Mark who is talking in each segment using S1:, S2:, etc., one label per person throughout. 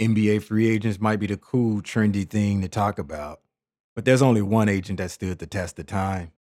S1: NBA free agents might be the cool, trendy thing to talk about, but there's only one agent that stood the test of time.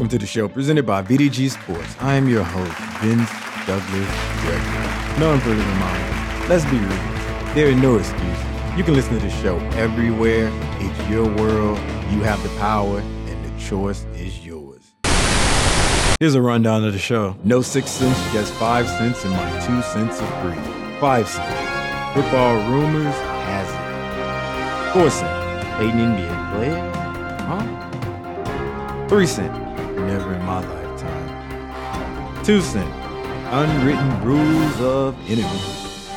S1: Welcome to the show presented by VDG Sports. I am your host, Vince Douglas Gregory. Known for the reminder, let's be real, there are no excuses. You can listen to the show everywhere. It's your world. You have the power, and the choice is yours. Here's a rundown of the show. No six cents, just five cents, and my two cents of free. Five cents. Football rumors has it. Four cents. Hayden NBA player? Huh? Three cents never in my lifetime. Two cent, unwritten rules of interviews.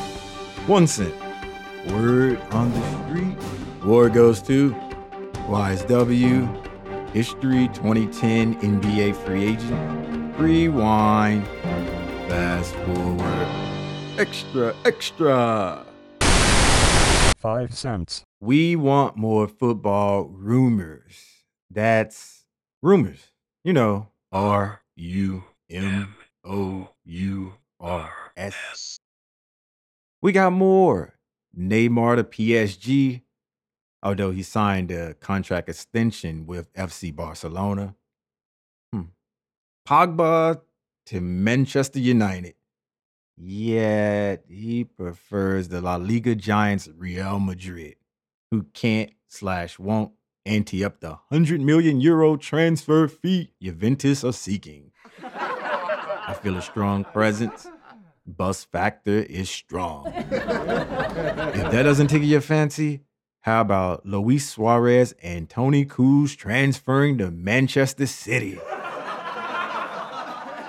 S1: One cent, word on the street. War goes to YSW, history 2010 NBA free agent. Rewind, fast forward, extra, extra.
S2: Five cents.
S1: We want more football rumors. That's rumors you know, R U M O U R S. We got more. Neymar to PSG, although he signed a contract extension with FC Barcelona. Hmm. Pogba to Manchester United. Yet he prefers the La Liga giants Real Madrid, who can't slash won't ante up the 100 million euro transfer fee Juventus are seeking. I feel a strong presence. Bus factor is strong. if that doesn't tickle your fancy, how about Luis Suarez and Toni Kroos transferring to Manchester City?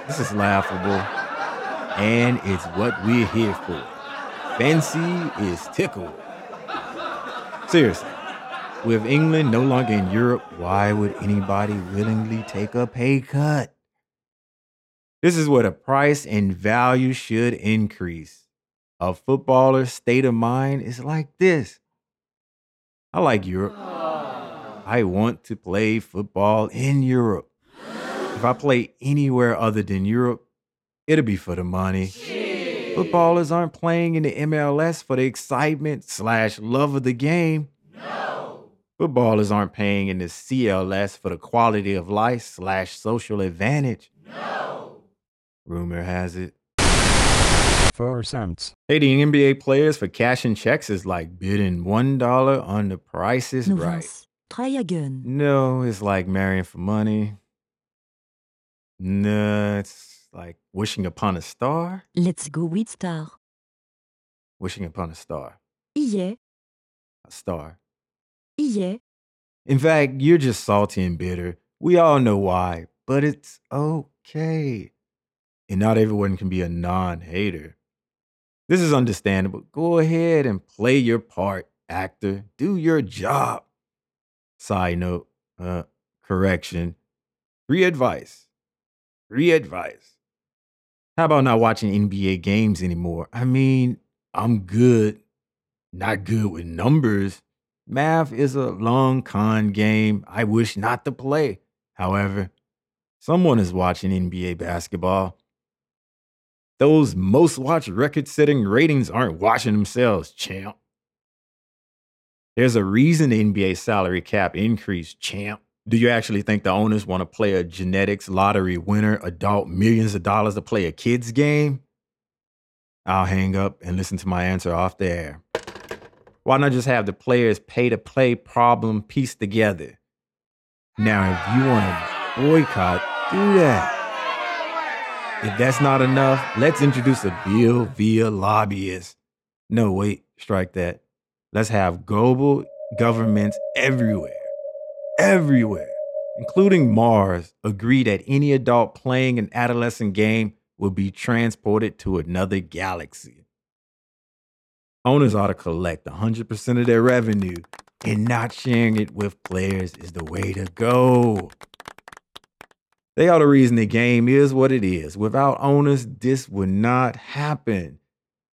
S1: This is laughable, and it's what we're here for. Fancy is tickled. Seriously, with England no longer in Europe, why would anybody willingly take a pay cut? This is what a price and value should increase. A footballer's state of mind is like this. I like Europe. I want to play football in Europe. If I play anywhere other than Europe, it'll be for the money. Footballers aren't playing in the MLS for the excitement slash love of the game. Footballers aren't paying in the CLS for the quality of life slash social advantage. No. Rumor has it.
S2: Four cents.
S1: Hating NBA players for cash and checks is like bidding one dollar on the prices
S3: No,
S1: right.
S3: Vince. Try again.
S1: No, it's like marrying for money. No, it's like wishing upon a star.
S3: Let's go with star.
S1: Wishing upon a star.
S3: Yeah,
S1: A star. In fact, you're just salty and bitter. We all know why, but it's okay. And not everyone can be a non hater. This is understandable. Go ahead and play your part, actor. Do your job. Side note, uh, correction. Free advice. Free advice. How about not watching NBA games anymore? I mean, I'm good, not good with numbers. Math is a long con game I wish not to play. However, someone is watching NBA basketball. Those most watched record setting ratings aren't watching themselves, champ. There's a reason the NBA salary cap increased, champ. Do you actually think the owners want to play a genetics lottery winner adult millions of dollars to play a kid's game? I'll hang up and listen to my answer off the air. Why not just have the players pay to play problem pieced together? Now, if you want to boycott, do that. If that's not enough, let's introduce a bill via lobbyists. No, wait, strike that. Let's have global governments everywhere, everywhere, including Mars, agree that any adult playing an adolescent game will be transported to another galaxy. Owners ought to collect 100% of their revenue and not sharing it with players is the way to go. They are the reason the game is what it is. Without owners, this would not happen.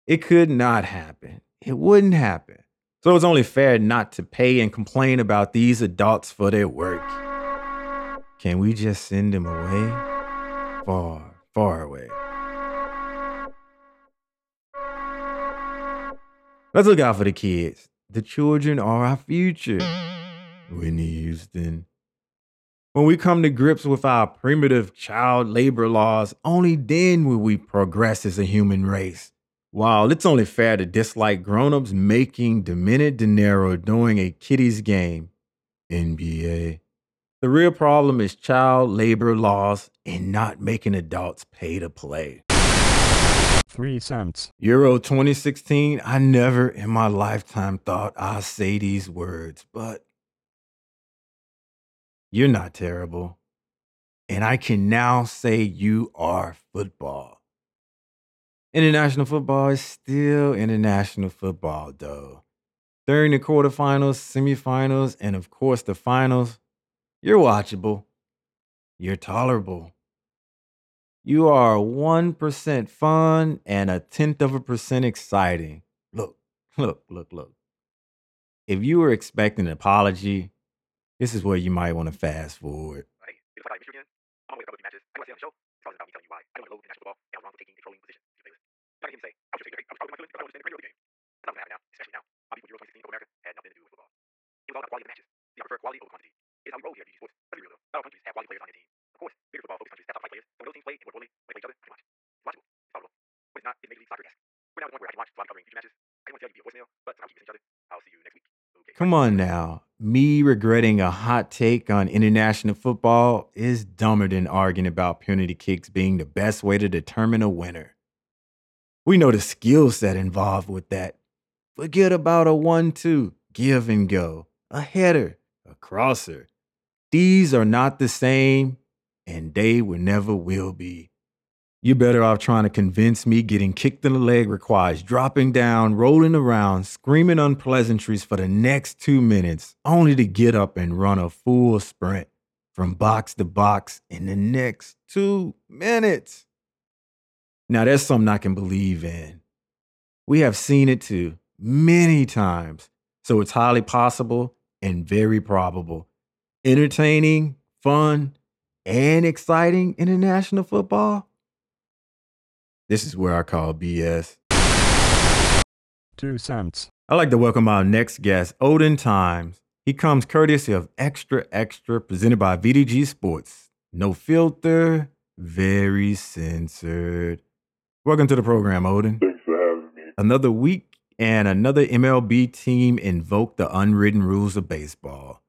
S1: It could not happen. It wouldn't happen. So it's only fair not to pay and complain about these adults for their work. Can we just send them away? Far, far away. Let's look out for the kids. The children are our future. Whitney Houston. When we come to grips with our primitive child labor laws, only then will we progress as a human race. While it's only fair to dislike grown-ups making demented dinero during a kiddies game, NBA. The real problem is child labor laws and not making adults pay to play.
S2: 3 cents.
S1: Euro 2016, I never in my lifetime thought I'd say these words, but you're not terrible. And I can now say you are football. International football is still international football, though. During the quarterfinals, semifinals, and of course the finals, you're watchable. You're tolerable. You are 1% fun and a tenth of a percent exciting. Look, look, look, look. If you were expecting an apology, this is where you might want to fast forward.
S4: Hey, it's like Mr. Again. I'm gonna cover a few matches. I want to stay on the show. It's always about me telling you why I don't want to load international football I'm wrong for taking controlling position in the playlist. Like him say, I was just saying, I was probably my feelings I don't understand the radio game. That's not gonna happen now, especially now. My people Euro 2016 Copa America had nothing to do with football. It was all about quality over quantity. It's how we roll here at DG Sports. Let's be real though. Not countries have quality players on their team. Of course, bigger football focused countries have top flight players. So when those teams play and work poorly, when they play each other, I can watch. It's watchable. It's followable. When it's not, it's Major League Soccer-esque. We're now at the point where I can watch, covering matches. I didn't want to tell you via voicemail, but somehow keep each other. I'll see you next week. Okay.
S1: Come on now. Me regretting a hot take on international football is dumber than arguing about penalty kicks being the best way to determine a winner. We know the skill set involved with that. Forget about a 1 2, give and go, a header, a crosser. These are not the same, and they will never will be. You're better off trying to convince me getting kicked in the leg requires dropping down, rolling around, screaming unpleasantries for the next two minutes, only to get up and run a full sprint from box to box in the next two minutes. Now, that's something I can believe in. We have seen it too many times, so it's highly possible and very probable. Entertaining, fun, and exciting international football this is where I call BS.
S2: 2 cents.
S1: I'd like to welcome our next guest, Odin Times. He comes courtesy of Extra Extra, presented by VDG Sports. No filter, very censored. Welcome to the program, Odin.
S5: Thanks for having me.
S1: Another week and another MLB team invoked the unwritten rules of baseball.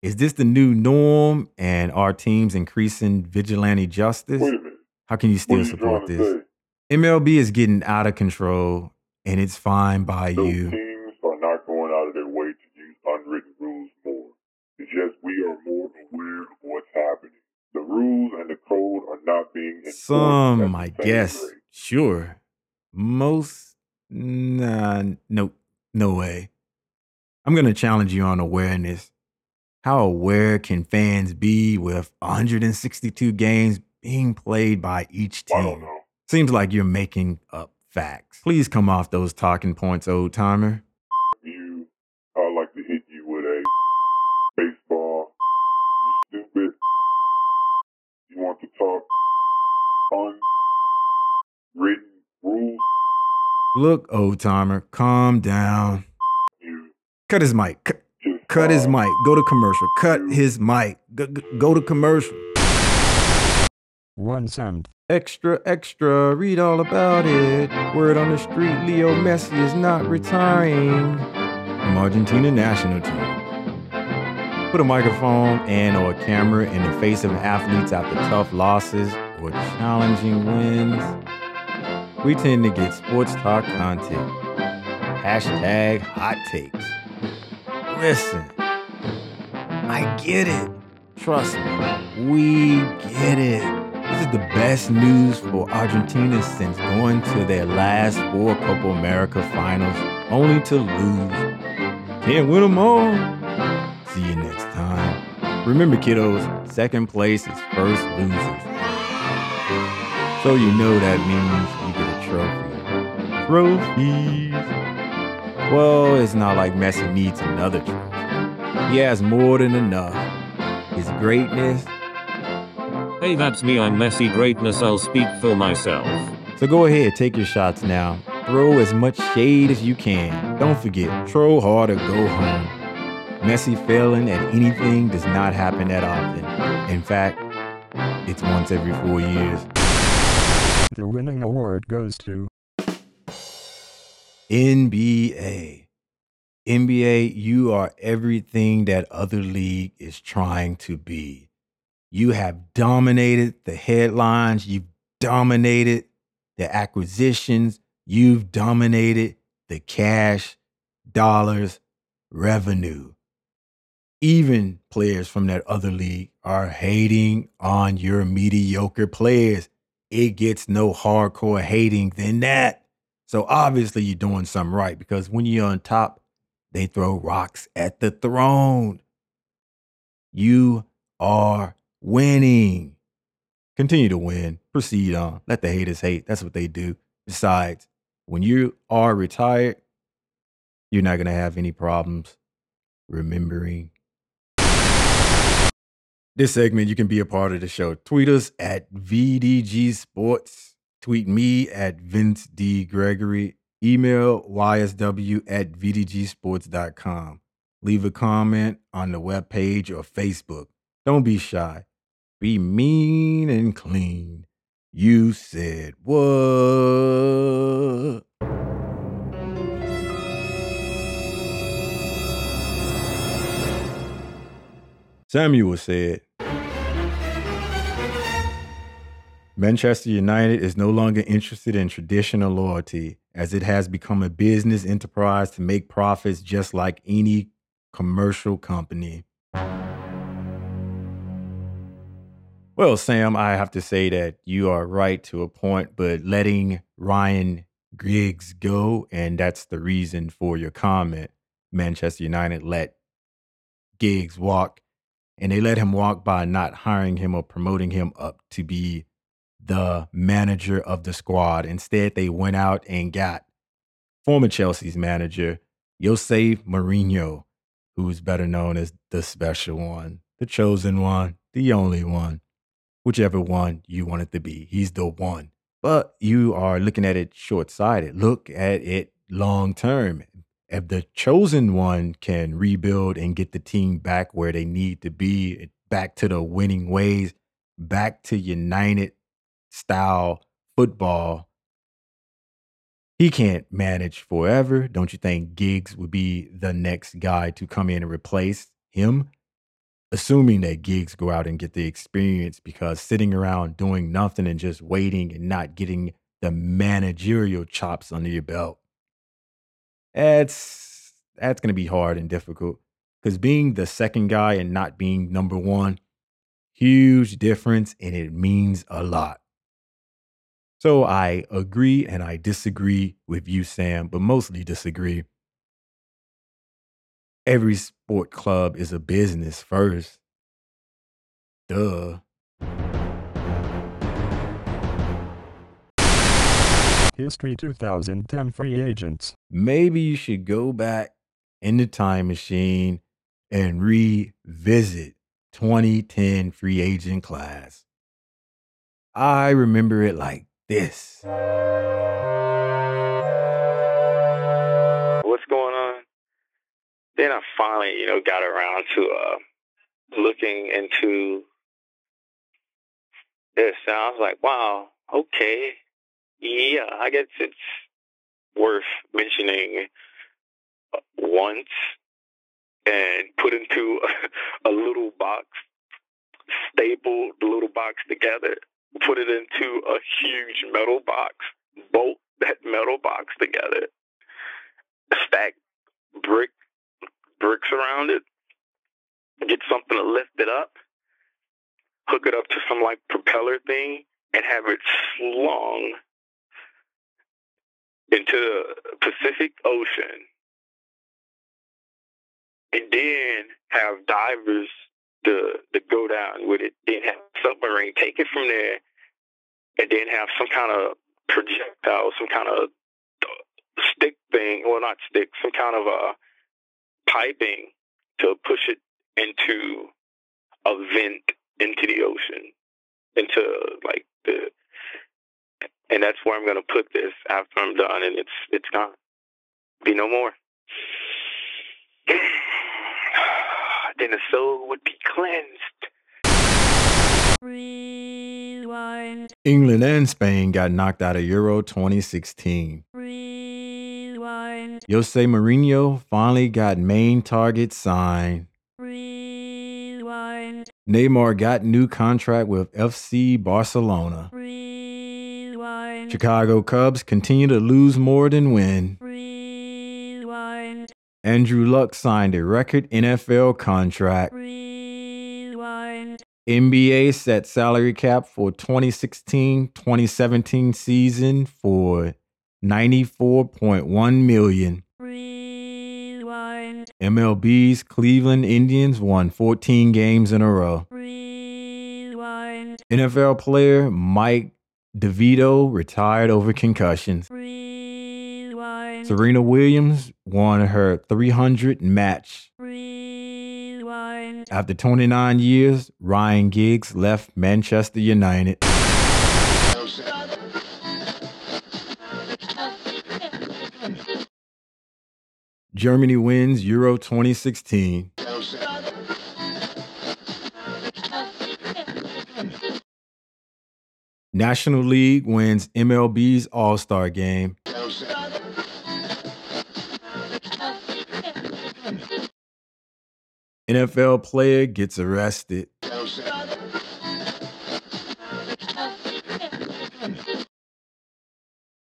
S1: Is this the new norm and are teams increasing vigilante justice?
S5: Wait a minute.
S1: How can you still
S5: are you
S1: support
S5: to
S1: this?
S5: say?
S1: MLB is getting out of control and it's fine by
S5: Those
S1: you.
S5: teams are not going out of their way to use unwritten rules more. It's just we are more aware of what's happening. The rules and the code are not being enforced
S1: Some, I guess.
S5: rate.
S1: Sure. Most, nah, no, no way. I'm going to challenge you on awareness. How aware can fans be with 162 games being played by each team?
S5: Know.
S1: Seems like you're making up facts. Please come off those talking points, old timer.
S5: You, I'd like to hit you with a baseball. You stupid. You want to talk unwritten rules?
S1: Look, old timer, calm down.
S5: You
S1: Cut his mic. Cut, cut his mic. Go to commercial. Cut his mic. Go, go- go to commercial.
S2: 1 cent.
S1: Extra, extra, read all about it. Word on the street, Leo Messi is not retiring from Argentina national team. Put a microphone and or a camera in the face of athletes after tough losses or challenging wins. We tend to get sports talk content. Hashtag hot takes. Listen, I get it. Trust me, we get it. This is the best news for Argentina since going to their last four Copa America finals only to lose. Can't win them all. See you next time. Remember, kiddos, second place is first losers. So you know that means you get a trophy. Trophies. Well, it's not like Messi needs another trophy. He has more than enough. His greatness.
S6: Hey, that's me, I'm messy Greatness, I'll speak for myself.
S1: So go ahead, take your shots now. Throw as much shade as you can. Don't forget, throw hard or go home. Messi failing at anything does not happen that often. In fact, it's once every four years.
S2: The winning award goes to
S1: NBA. NBA, you are everything that other league is trying to be. You have dominated the headlines, you've dominated the acquisitions, you've dominated the cash, dollars, revenue. Even players from that other league are hating on your mediocre players. It gets no hardcore hating than that. So obviously you're doing something right because when you're on top, they throw rocks at the throne. You are winning. Continue to win. Proceed on. Let the haters hate. That's what they do. Besides, when you are retired, you're not going to have any problems remembering. This segment, you can be a part of the show. Tweet us at VDG Sports. Tweet me at Vince D. Gregory. Email ysw at vdgsports.com. Leave a comment on the webpage or Facebook. Don't be shy. Be mean and clean. You said what? Samuel said, Manchester United is no longer interested in traditional loyalty as it has become a business enterprise to make profits just like any commercial company. Well, Sam, I have to say that you are right to a point, but letting Ryan Giggs go, and that's the reason for your comment. Manchester United let Giggs walk, and they let him walk by not hiring him or promoting him up to be the manager of the squad. Instead, they went out and got former Chelsea's manager, Jose Mourinho, who's better known as the special one, the chosen one, the only one, whichever one you want it to be. He's the one. But you are looking at it short sighted. Look at it long term. If the chosen one can rebuild and get the team back where they need to be, back to the winning ways, back to United style football, he can't manage forever. Don't you think Giggs would be the next guy to come in and replace him? Assuming that Giggs go out and get the experience because sitting around doing nothing and just waiting and not getting the managerial chops under your belt. That's that's gonna be hard and difficult. Because being the second guy and not being number one, huge difference and it means a lot. So I agree and I disagree with you, Sam, but mostly disagree. Every sport club is a business first. Duh.
S2: History 2010 Free Agents.
S1: Maybe you should go back in the time machine and revisit 2010 free agent class. I remember it like this.
S7: what's going on. Then I finally, you know, got around to uh, looking into this. And I was like, wow, okay. Yeah, I guess it's worth mentioning uh, once and put into a little box, staple the little box together, put it into a huge metal box, bolt that metal box together, stack brick bricks around it, get something to lift it up, hook it up to some like propeller thing, and have it slung into the Pacific Ocean. And then have divers to to go down with it, then have submarine take it from there, and then have some kind of projectile, some kind of stick thing, well not stick, some kind of a piping to push it into a vent into the ocean, into like the, and that's where I'm gonna put this after I'm done, and it's it's gone, be no more. then the soul would be cleansed.
S3: Rewind.
S1: England and Spain got knocked out of Euro 2016.
S3: Rewind.
S1: Jose Mourinho finally got main target signed.
S3: Rewind.
S1: Neymar got new contract with FC Barcelona.
S3: Rewind.
S1: Chicago Cubs continue to lose more than win.
S3: Rewind.
S1: Andrew Luck signed a record NFL contract.
S3: Rewind.
S1: NBA set salary cap for 2016-2017 season for 94.1 million.
S3: Rewind.
S1: MLB's Cleveland Indians won 14 games in a row.
S3: Rewind.
S1: NFL player Mike DeVito retired over concussions.
S3: Rewind.
S1: Serena Williams won her 300 match. After 29 years, Ryan Giggs left Manchester United. Germany wins Euro 2016. National League wins MLB's All Star Game. NFL player gets arrested.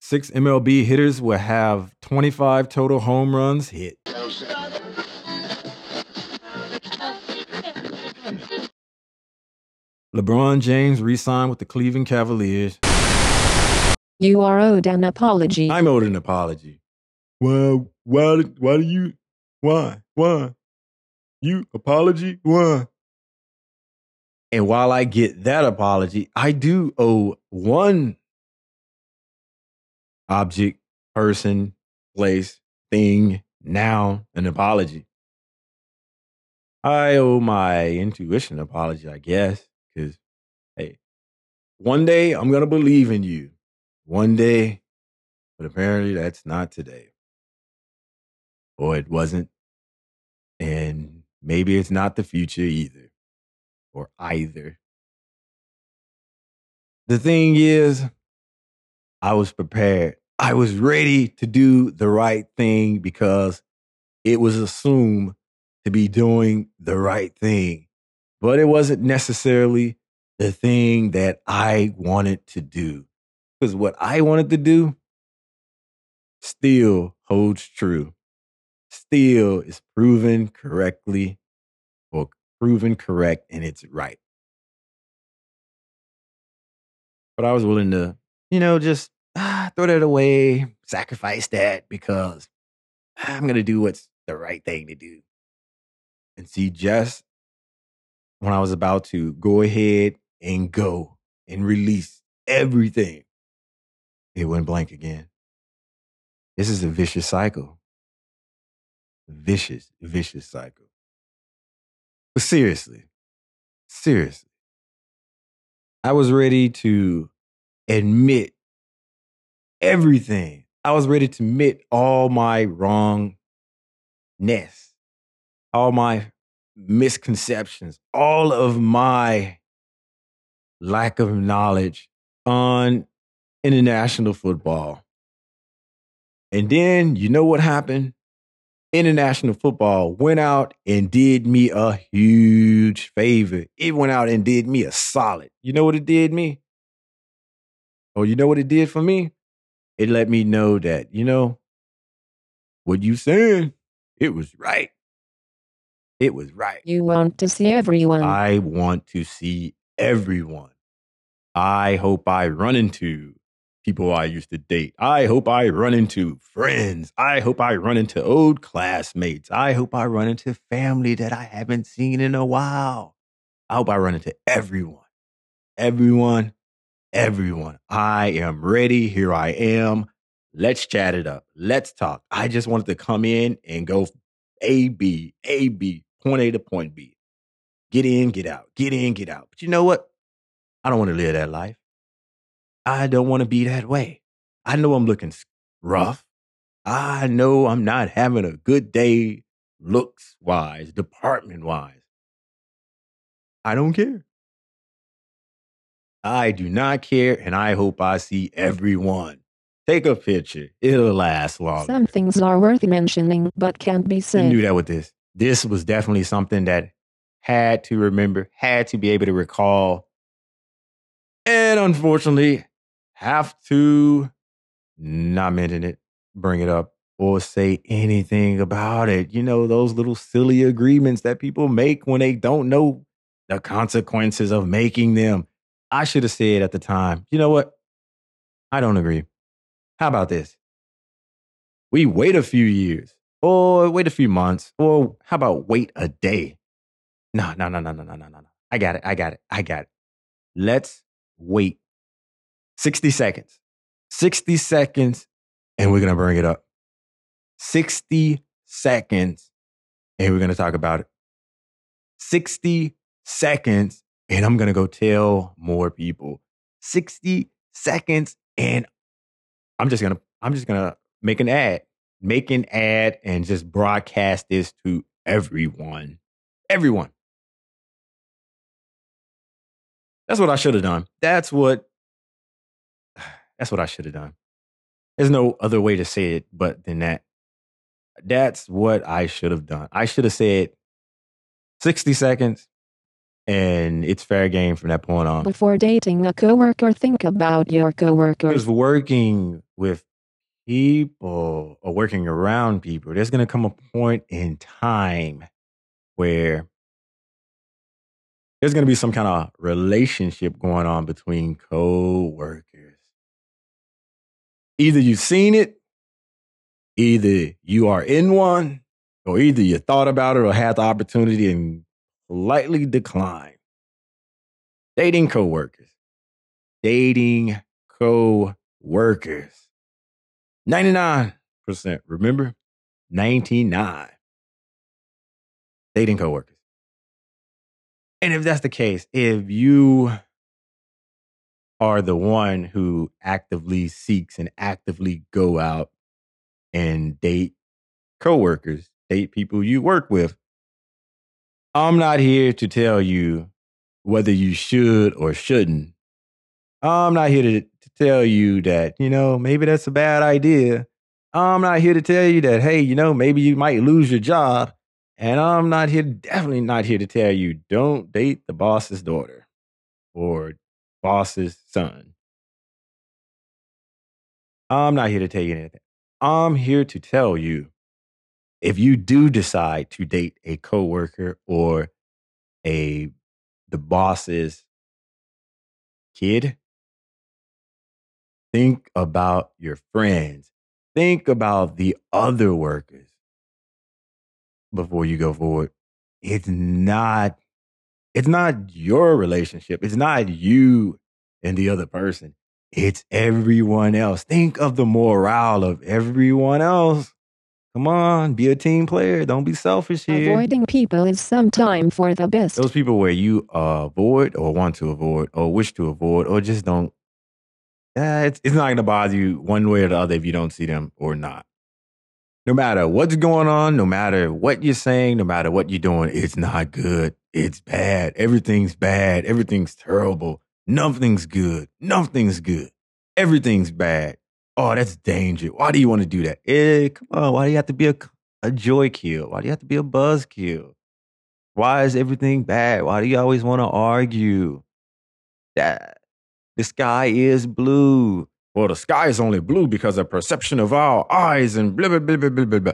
S1: Six MLB hitters will have 25 total home runs hit. LeBron James re signed with the Cleveland Cavaliers.
S8: You are owed an apology.
S1: I'm owed an apology. Well, why, why do you, why, why? You apology? Why? And while I get that apology, I do owe one object, person, place, thing, now an apology. I owe my intuition apology, I guess, because hey, one day I'm gonna believe in you. One day, but apparently that's not today. Or it wasn't. And maybe it's not the future either. Or either. The thing is, I was prepared. I was ready to do the right thing because it was assumed to be doing the right thing. But it wasn't necessarily the thing that I wanted to do. Because what I wanted to do still holds true, still is proven correctly or proven correct and it's right. But I was willing to, you know, just throw that away, sacrifice that because I'm going to do what's the right thing to do. And see, just when I was about to go ahead and go and release everything, it went blank again. This is a vicious cycle. Vicious, vicious cycle. But seriously, seriously, I was ready to admit everything. I was ready to admit all my wrongness, all my misconceptions, all of my lack of knowledge on international football. And then you know what happened? International football went out and did me a huge favor. It went out and did me a solid. You know what it did me? Or you know what it did for me? It let me know that, you know, what you saying, it was right. It was right.
S8: You want to see everyone.
S1: I want to see everyone. I hope I run into people I used to date. I hope I run into friends. I hope I run into old classmates. I hope I run into family that I haven't seen in a while. I hope I run into everyone. Everyone, everyone. I am ready. Here I am. Let's chat it up. Let's talk. I just wanted to come in and go A, B, A, B, point A to point B. Get in, get out, get in, get out. But you know what? I don't want to live that life. I don't want to be that way. I know I'm looking rough. I know I'm not having a good day looks wise, department wise. I don't care. I do not care, and I hope I see everyone. Take a picture. It'll last long.
S8: Some things are worth mentioning but can't be
S1: You
S8: said.
S1: knew that with this. This was definitely something that had to remember, had to be able to recall, and unfortunately, have to not mention it, bring it up, or say anything about it. You know, those little silly agreements that people make when they don't know the consequences of making them. I should have said at the time, you know what? I don't agree. How about this? We wait a few years, or wait a few months, or how about wait a day? No, no, no, no, no, no, no, no. I got it. I got it. I got it. Let's wait 60 seconds. 60 seconds, and we're going to bring it up. 60 seconds, and we're going to talk about it. 60 seconds, and I'm going to go tell more people. 60 seconds, and I'm just going to, I'm just going to make an ad, make an ad, and just broadcast this to everyone. Everyone. That's what I should have done. That's what that's what I should have done. There's no other way to say it but than that. That's what I should have done. I should have said 60 seconds and it's fair game from that point on.
S8: Before dating a coworker, think about your coworkers.
S1: Because working with people or working around people, there's going to come a point in time where there's going to be some kind of relationship going on between co-workers. Either you've seen it, either you are in one, or either you thought about it or had the opportunity and politely decline. Dating co-workers. Dating co-workers. 99%, remember? 99. Dating coworkers. And if that's the case, if you are the one who actively seeks and actively go out and date coworkers, date people you work with, I'm not here to tell you whether you should or shouldn't. I'm not here to, to tell you that, you know, maybe that's a bad idea. I'm not here to tell you that, hey, you know, maybe you might lose your job. And I'm not here, definitely not here to tell you don't date the boss's daughter or boss's son. I'm not here to tell you anything. I'm here to tell you if you do decide to date a coworker or a the boss's kid, think about your friends. Think about the other workers before you go forward. It's not it's not your relationship. It's not you and the other person. It's everyone else. Think of the morale of everyone else. Come on, be a team player. Don't be selfish here.
S8: Avoiding people is sometime for the best.
S1: Those people where you uh, avoid or want to avoid or wish to avoid or just don't, uh, it's, it's not going to bother you one way or the other if you don't see them or not. No matter what's going on, no matter what you're saying, no matter what you're doing, it's not good. It's bad. Everything's bad. Everything's terrible. Nothing's good. Nothing's good. Everything's bad. Oh, that's dangerous. Why do you want to do that? Eh, come on. Why do you have to be a, a joy kill? Why do you have to be a buzz kill? Why is everything bad? Why do you always want to argue? That the sky is blue. Well, the sky is only blue because of perception of our eyes and blah blah blah blah blah blah. blah.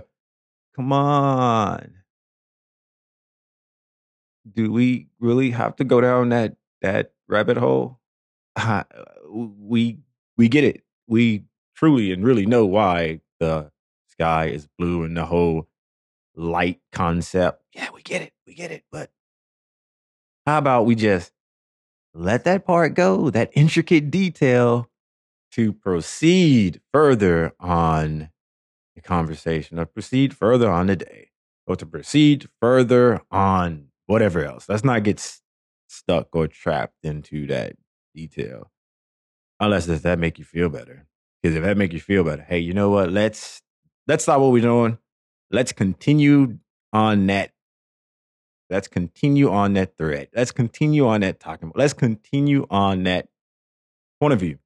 S1: Come on. Do we really have to go down that that rabbit hole? We we get it. we truly and really know why the sky is blue and the whole light concept. Yeah, we get it. We get it. But how about we just let that part go, that intricate detail, to proceed further on the conversation, or proceed further on the day, or to proceed further on whatever else. Let's not get s- stuck or trapped into that detail. Unless does that make you feel better? Because if that make you feel better, hey, you know what? Let's let's stop what we're doing. Let's continue on that. Let's continue on that thread. Let's continue on that talking. Let's continue on that point of view.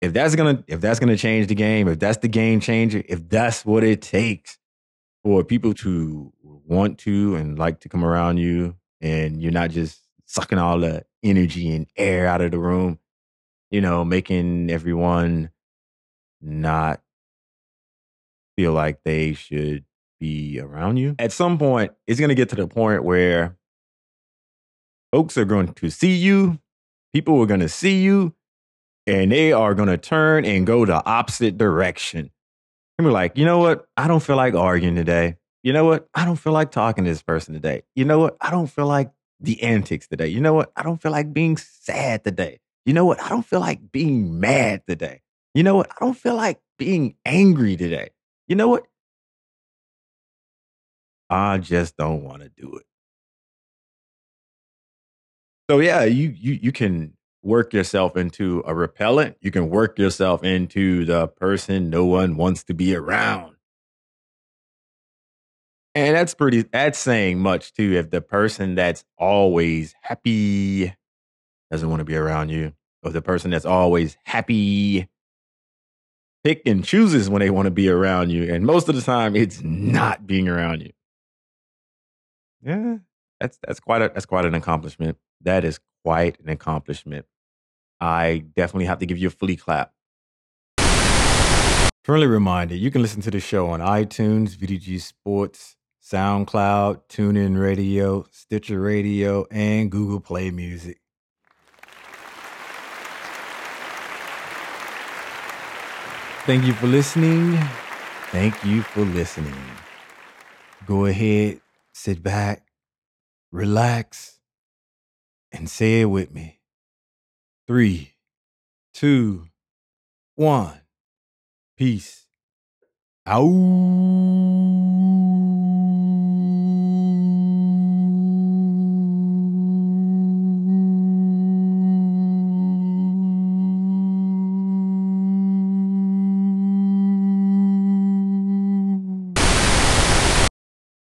S1: If that's gonna if that's gonna change the game, if that's the game changer, if that's what it takes for people to want to and like to come around you, and you're not just sucking all the energy and air out of the room, you know, making everyone not feel like they should be around you. At some point, it's going to get to the point where folks are going to see you, people are going to see you, and they are going to turn and go the opposite direction. And we're like, you know what? I don't feel like arguing today. You know what? I don't feel like talking to this person today. You know what? I don't feel like the antics today. You know what? I don't feel like being sad today. You know what? I don't feel like being mad today. You know what? I don't feel like being angry today. You know what? I just don't want to do it. So yeah, you you you can work yourself into a repellent. You can work yourself into the person no one wants to be around. And that's pretty that's saying much too if the person that's always happy doesn't want to be around you. Or the person that's always happy pick and chooses when they want to be around you. And most of the time it's not being around you. Yeah, that's that's quite a that's quite an accomplishment. That is quite an accomplishment. I definitely have to give you a flea clap. Friendly reminder: you can listen to the show on iTunes, VDG Sports, SoundCloud, TuneIn Radio, Stitcher Radio, and Google Play Music. Thank you for listening. Thank you for listening. Go ahead, sit back, relax, and say it with me. Three, two, one. Peace. Out.